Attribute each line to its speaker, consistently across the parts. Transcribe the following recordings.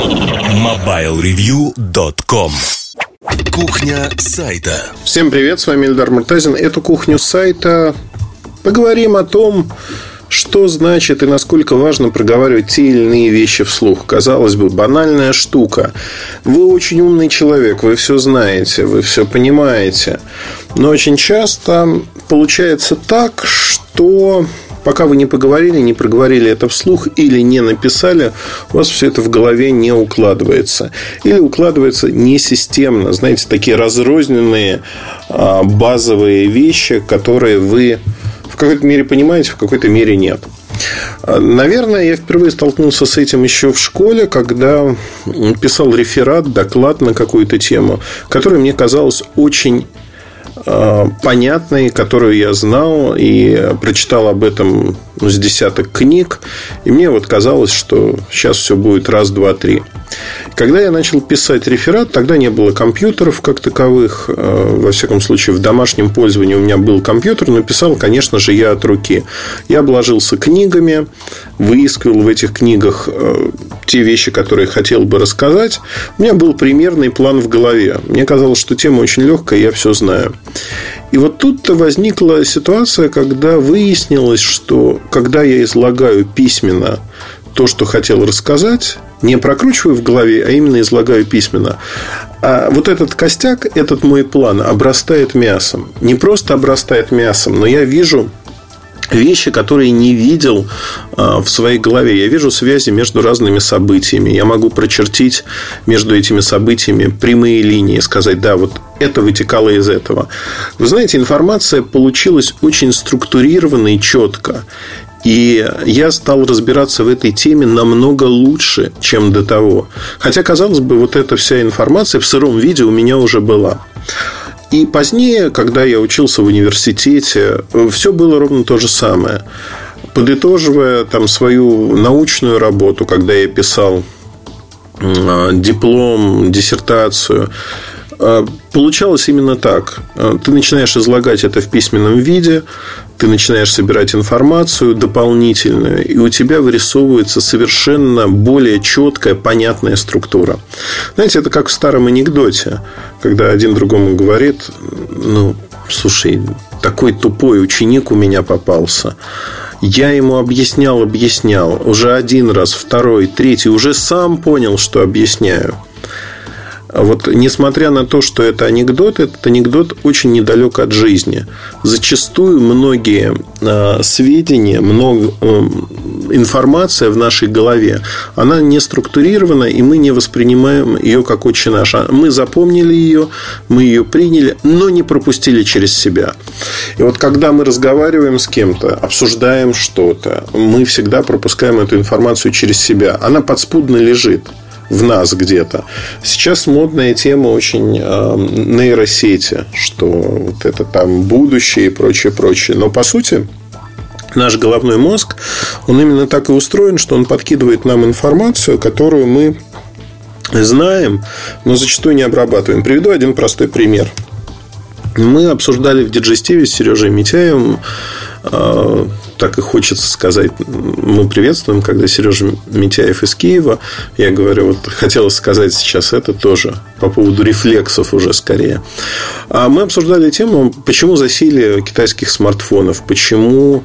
Speaker 1: MobileReview.com Кухня сайта
Speaker 2: Всем привет, с вами Эльдар Муртазин Эту кухню сайта поговорим о том, что значит и насколько важно проговаривать те или иные вещи вслух? Казалось бы, банальная штука. Вы очень умный человек, вы все знаете, вы все понимаете. Но очень часто получается так, что пока вы не поговорили, не проговорили это вслух или не написали, у вас все это в голове не укладывается. Или укладывается несистемно. Знаете, такие разрозненные а, базовые вещи, которые вы какой-то мере понимаете, в какой-то мере нет. Наверное, я впервые столкнулся с этим еще в школе, когда писал реферат, доклад на какую-то тему, которая мне казалась очень а, понятной, которую я знал и прочитал об этом ну, с десяток книг. И мне вот казалось, что сейчас все будет раз, два, три. Когда я начал писать реферат, тогда не было компьютеров как таковых. Э, во всяком случае, в домашнем пользовании у меня был компьютер, но писал, конечно же, я от руки. Я обложился книгами, выискивал в этих книгах э, те вещи, которые хотел бы рассказать. У меня был примерный план в голове. Мне казалось, что тема очень легкая, я все знаю. И вот тут-то возникла ситуация, когда выяснилось, что когда я излагаю письменно то, что хотел рассказать, не прокручиваю в голове, а именно излагаю письменно. А вот этот костяк, этот мой план обрастает мясом. Не просто обрастает мясом, но я вижу вещи, которые не видел а, в своей голове. Я вижу связи между разными событиями. Я могу прочертить между этими событиями прямые линии, сказать, да, вот это вытекало из этого. Вы знаете, информация получилась очень структурированно и четко. И я стал разбираться в этой теме намного лучше, чем до того. Хотя, казалось бы, вот эта вся информация в сыром виде у меня уже была. И позднее, когда я учился в университете, все было ровно то же самое. Подытоживая там свою научную работу, когда я писал а, диплом, диссертацию, а, получалось именно так. Ты начинаешь излагать это в письменном виде, ты начинаешь собирать информацию дополнительную, и у тебя вырисовывается совершенно более четкая, понятная структура. Знаете, это как в старом анекдоте, когда один другому говорит, ну, слушай, такой тупой ученик у меня попался. Я ему объяснял, объяснял. Уже один раз, второй, третий. Уже сам понял, что объясняю. Вот несмотря на то, что это анекдот, этот анекдот очень недалек от жизни. Зачастую многие э, сведения, много, э, информация в нашей голове, она не структурирована, и мы не воспринимаем ее как очень наш. Мы запомнили ее, мы ее приняли, но не пропустили через себя. И вот когда мы разговариваем с кем-то, обсуждаем что-то, мы всегда пропускаем эту информацию через себя. Она подспудно лежит в нас где-то. Сейчас модная тема очень э, нейросети, что вот это там будущее и прочее, прочее. Но по сути, наш головной мозг, он именно так и устроен, что он подкидывает нам информацию, которую мы знаем, но зачастую не обрабатываем. Приведу один простой пример. Мы обсуждали в Диджестиве с Сережей Митяевым э, так и хочется сказать, мы приветствуем, когда Сережа Митяев из Киева, я говорю, вот хотелось сказать сейчас это тоже по поводу рефлексов уже скорее. А мы обсуждали тему, почему засилие китайских смартфонов, почему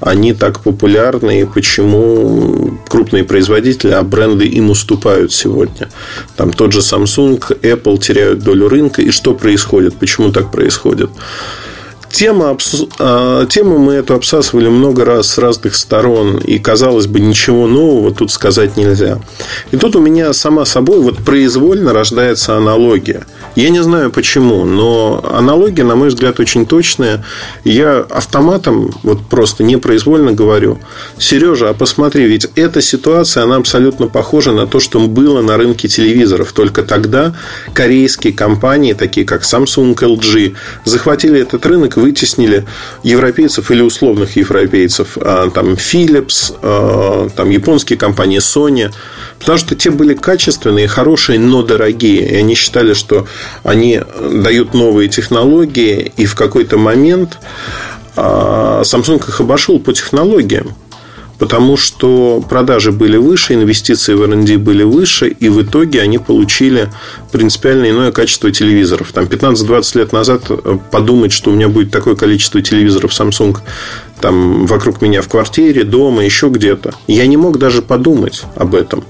Speaker 2: они так популярны и почему крупные производители, а бренды им уступают сегодня. Там тот же Samsung, Apple теряют долю рынка. И что происходит? Почему так происходит? Тема, а, тему мы эту обсасывали много раз с разных сторон, и, казалось бы, ничего нового тут сказать нельзя. И тут у меня сама собой вот произвольно рождается аналогия. Я не знаю почему, но аналогия, на мой взгляд, очень точная. Я автоматом вот просто непроизвольно говорю, Сережа, а посмотри, ведь эта ситуация, она абсолютно похожа на то, что было на рынке телевизоров. Только тогда корейские компании, такие как Samsung, LG, захватили этот рынок вытеснили европейцев или условных европейцев, а, там Philips, а, там японские компании Sony, потому что те были качественные, хорошие, но дорогие. И они считали, что они дают новые технологии, и в какой-то момент а, Samsung их обошел по технологиям. Потому что продажи были выше, инвестиции в R&D были выше, и в итоге они получили принципиально иное качество телевизоров. Там 15-20 лет назад э, подумать, что у меня будет такое количество телевизоров Samsung там вокруг меня в квартире, дома, еще где-то. Я не мог даже подумать об этом.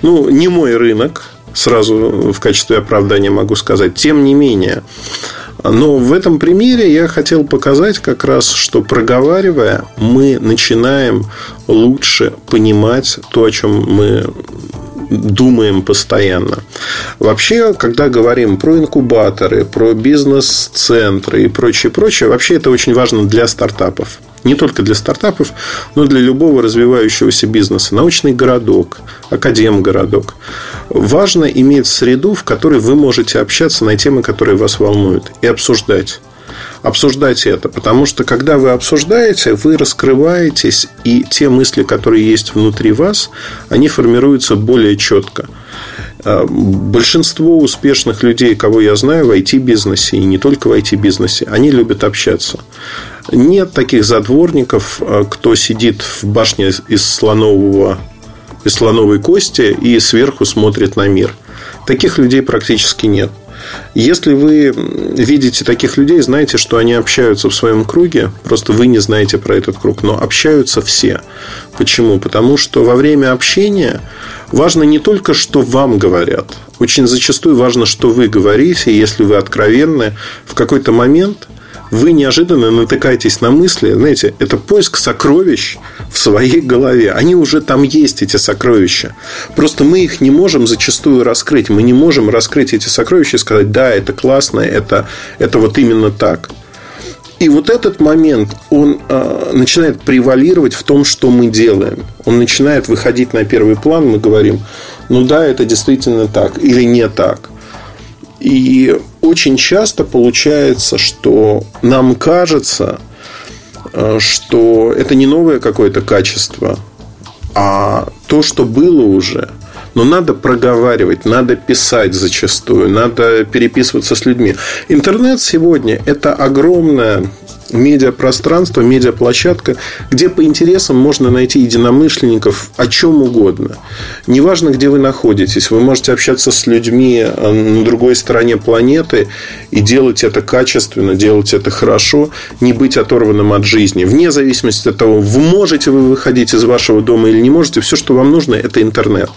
Speaker 2: Ну, не мой рынок, сразу в качестве оправдания могу сказать. Тем не менее, но в этом примере я хотел показать как раз, что проговаривая, мы начинаем лучше понимать то, о чем мы думаем постоянно. Вообще, когда говорим про инкубаторы, про бизнес-центры и прочее, прочее, вообще это очень важно для стартапов. Не только для стартапов, но и для любого развивающегося бизнеса. Научный городок, академгородок. Важно иметь среду, в которой вы можете общаться на темы, которые вас волнуют, и обсуждать обсуждать это. Потому что, когда вы обсуждаете, вы раскрываетесь, и те мысли, которые есть внутри вас, они формируются более четко. А, большинство успешных людей, кого я знаю в IT-бизнесе, и не только в IT-бизнесе, они любят общаться. Нет таких затворников, а, кто сидит в башне из слонового из слоновой кости и сверху смотрит на мир. Таких людей практически нет. Если вы видите таких людей, знаете, что они общаются в своем круге, просто вы не знаете про этот круг, но общаются все. Почему? Потому что во время общения важно не только, что вам говорят, очень зачастую важно, что вы говорите, если вы откровенны, в какой-то момент вы неожиданно натыкаетесь на мысли, знаете, это поиск сокровищ в своей голове. Они уже там есть, эти сокровища. Просто мы их не можем зачастую раскрыть. Мы не можем раскрыть эти сокровища и сказать, да, это классно, это, это вот именно так. И вот этот момент, он э, начинает превалировать в том, что мы делаем. Он начинает выходить на первый план, мы говорим, ну да, это действительно так или не так. И очень часто получается, что нам кажется, э, что это не новое какое-то качество, а то, что было уже. Но надо проговаривать, надо писать зачастую, надо переписываться с людьми. Интернет сегодня – это огромная медиапространство, медиаплощадка, где по интересам можно найти единомышленников о чем угодно. Неважно, где вы находитесь, вы можете общаться с людьми э, на другой стороне планеты и делать это качественно, делать это хорошо, не быть оторванным от жизни. Вне зависимости от того, вы можете вы выходить из вашего дома или не можете, все, что вам нужно, это интернет.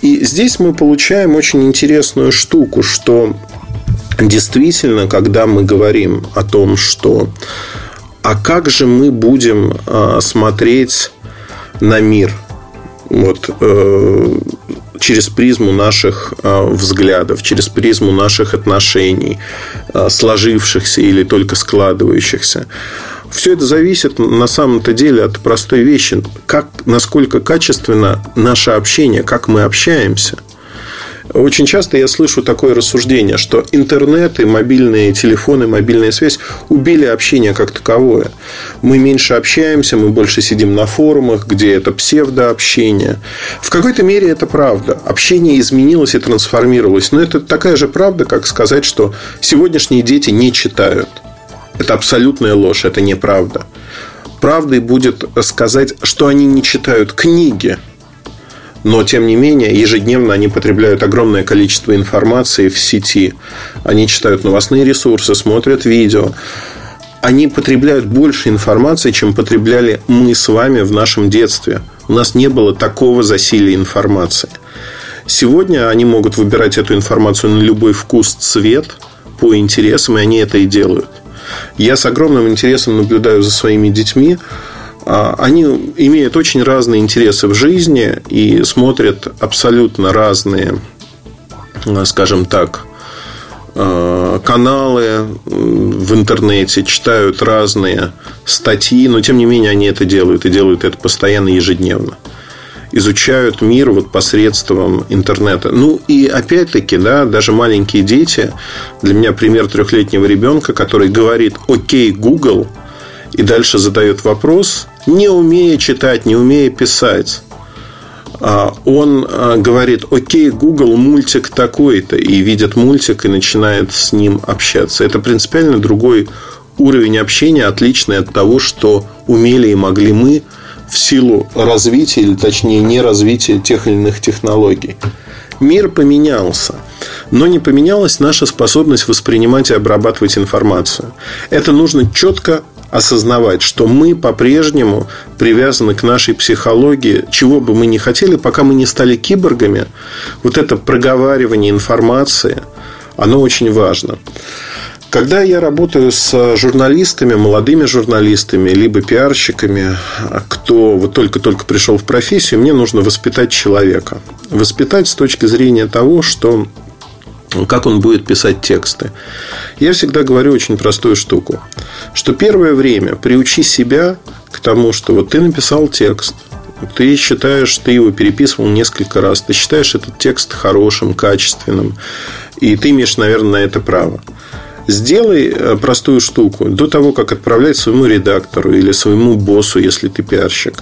Speaker 2: И здесь мы получаем очень интересную штуку, что действительно, когда мы говорим о том, что а как же мы будем а, смотреть на мир? Вот, э, через призму наших э, взглядов, через призму наших отношений, э, сложившихся или только складывающихся. Все это зависит на самом-то деле от простой вещи, как, насколько качественно наше общение, как мы общаемся – очень часто я слышу такое рассуждение, что интернет и мобильные телефоны, мобильная связь убили общение как таковое. Мы меньше общаемся, мы больше сидим на форумах, где это псевдообщение. В какой-то мере это правда. Общение изменилось и трансформировалось. Но это такая же правда, как сказать, что сегодняшние дети не читают. Это абсолютная ложь, это неправда. Правдой будет сказать, что они не читают книги – но, тем не менее, ежедневно они потребляют огромное количество информации в сети. Они читают новостные ресурсы, смотрят видео. Они потребляют больше информации, чем потребляли мы с вами в нашем детстве. У нас не было такого засилия информации. Сегодня они могут выбирать эту информацию на любой вкус, цвет, по интересам, и они это и делают. Я с огромным интересом наблюдаю за своими детьми, они имеют очень разные интересы в жизни и смотрят абсолютно разные, а, скажем так, а, каналы в интернете, читают разные статьи, но тем не менее они это делают и делают это постоянно ежедневно. Изучают мир вот посредством интернета. Ну и опять-таки, да, даже маленькие дети, для меня пример трехлетнего ребенка, который говорит «Окей, Google», и дальше задает вопрос, не умея читать, не умея писать. А он а, говорит, окей, Google, мультик такой-то, и видит мультик и начинает с ним общаться. Это принципиально другой уровень общения, отличный от того, что умели и могли мы в силу развития, или точнее не развития тех или иных технологий. Мир поменялся, но не поменялась наша способность воспринимать и обрабатывать информацию. Это нужно четко осознавать, что мы по-прежнему привязаны к нашей психологии, чего бы мы ни хотели, пока мы не стали киборгами, вот это проговаривание информации, оно очень важно. Когда я работаю с журналистами, молодыми журналистами, либо пиарщиками, кто вот только-только пришел в профессию, мне нужно воспитать человека. Воспитать с точки зрения того, что как он будет писать тексты. Я всегда говорю очень простую штуку, что первое время приучи себя к тому, что вот ты написал текст, ты считаешь, ты его переписывал несколько раз, ты считаешь этот текст хорошим, качественным, и ты имеешь, наверное, на это право. Сделай э, простую штуку до того, как отправлять своему редактору или своему боссу, если ты пиарщик.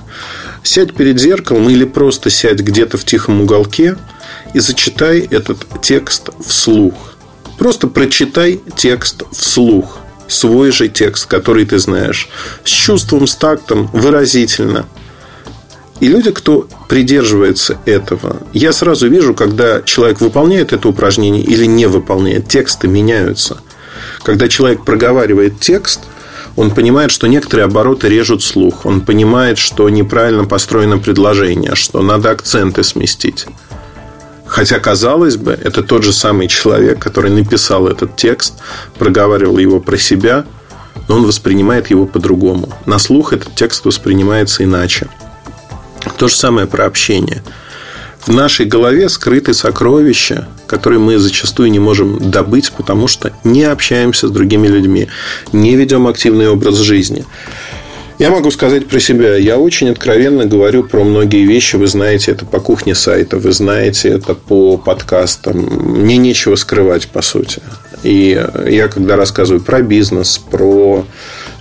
Speaker 2: Сядь перед зеркалом или просто сядь где-то в тихом уголке и зачитай этот текст вслух. Просто прочитай текст вслух. Свой же текст, который ты знаешь. С чувством, с тактом, выразительно. И люди, кто придерживается этого, я сразу вижу, когда человек выполняет это упражнение или не выполняет, тексты меняются – когда человек проговаривает текст, он понимает, что некоторые обороты режут слух. Он понимает, что неправильно построено предложение, что надо акценты сместить. Хотя, казалось бы, это тот же самый человек, который написал этот текст, проговаривал его про себя, но он воспринимает его по-другому. На слух этот текст воспринимается иначе. То же самое про общение – в нашей голове скрыты сокровища, которые мы зачастую не можем добыть, потому что не общаемся с другими людьми, не ведем активный образ жизни. Я могу сказать про себя. Я очень откровенно говорю про многие вещи. Вы знаете это по кухне сайта, вы знаете это по подкастам. Мне нечего скрывать, по сути. И я, когда рассказываю про бизнес, про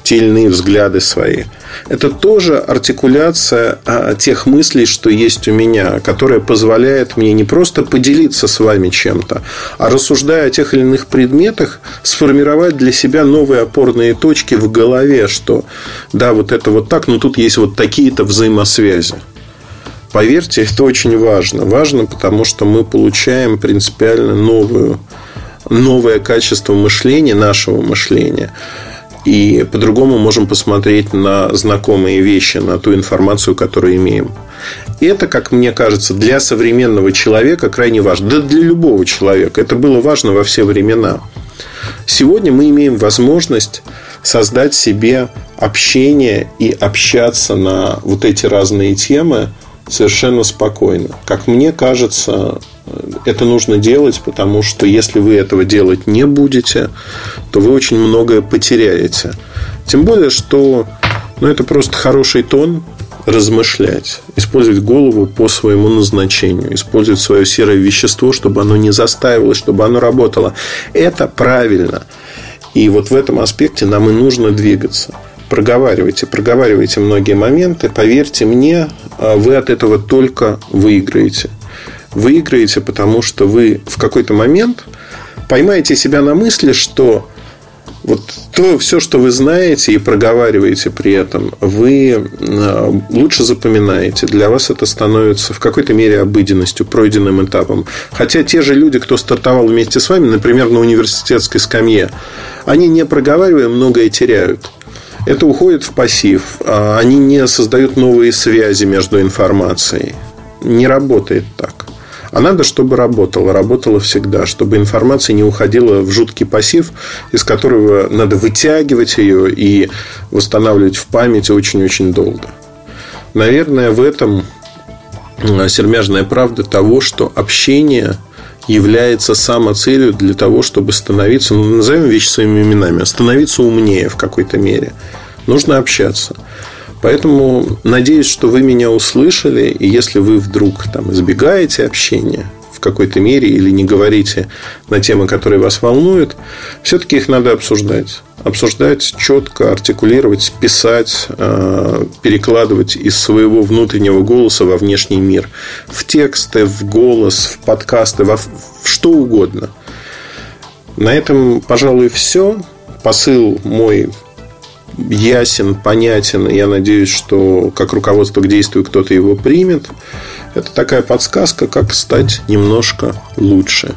Speaker 2: те или иные взгляды свои. Это тоже артикуляция а, тех мыслей, что есть у меня, которая позволяет мне не просто поделиться с вами чем-то, а рассуждая о тех или иных предметах, сформировать для себя новые опорные точки в голове, что да, вот это вот так, но тут есть вот такие-то взаимосвязи. Поверьте, это очень важно. Важно, потому что мы получаем принципиально новую, новое качество мышления, нашего мышления – и по-другому можем посмотреть на знакомые вещи, на ту информацию, которую имеем. Это, как мне кажется, для современного человека крайне важно. Да для любого человека. Это было важно во все времена. Сегодня мы имеем возможность создать себе общение и общаться на вот эти разные темы совершенно спокойно. Как мне кажется, это нужно делать, потому что если вы этого делать не будете, то вы очень многое потеряете. Тем более, что ну, это просто хороший тон размышлять, использовать голову по своему назначению, использовать свое серое вещество, чтобы оно не застаивалось, чтобы оно работало. Это правильно. И вот в этом аспекте нам и нужно двигаться. Проговаривайте, проговаривайте многие моменты. Поверьте мне, а вы от этого только выиграете выиграете, потому что вы в какой-то момент поймаете себя на мысли, что вот то все, что вы знаете и проговариваете при этом, вы э, лучше запоминаете. Для вас это становится в какой-то мере обыденностью, пройденным этапом. Хотя те же люди, кто стартовал вместе с вами, например, на университетской скамье, они не проговаривая многое теряют. Это уходит в пассив. А они не создают новые связи между информацией. Не работает так. А надо, чтобы работало, работало всегда, чтобы информация не уходила в жуткий пассив, из которого надо вытягивать ее и восстанавливать в памяти очень-очень долго. Наверное, в этом сермяжная правда того, что общение является самоцелью для того, чтобы становиться, ну, назовем вещи своими именами, становиться умнее в какой-то мере. Нужно общаться. Поэтому надеюсь, что вы меня услышали, и если вы вдруг там избегаете общения в какой-то мере или не говорите на темы, которые вас волнуют, все-таки их надо обсуждать. Обсуждать четко, артикулировать, писать, э, перекладывать из своего внутреннего голоса во внешний мир. В тексты, в голос, в подкасты, во, в что угодно. На этом, пожалуй, все. Посыл мой ясен, понятен. Я надеюсь, что как руководство к действию кто-то его примет. Это такая подсказка, как стать немножко лучше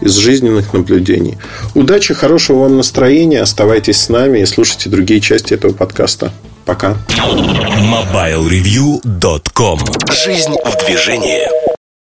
Speaker 2: из жизненных наблюдений. Удачи, хорошего вам настроения. Оставайтесь с нами и слушайте другие части этого подкаста. Пока.
Speaker 1: MobileReview.com Жизнь в движении.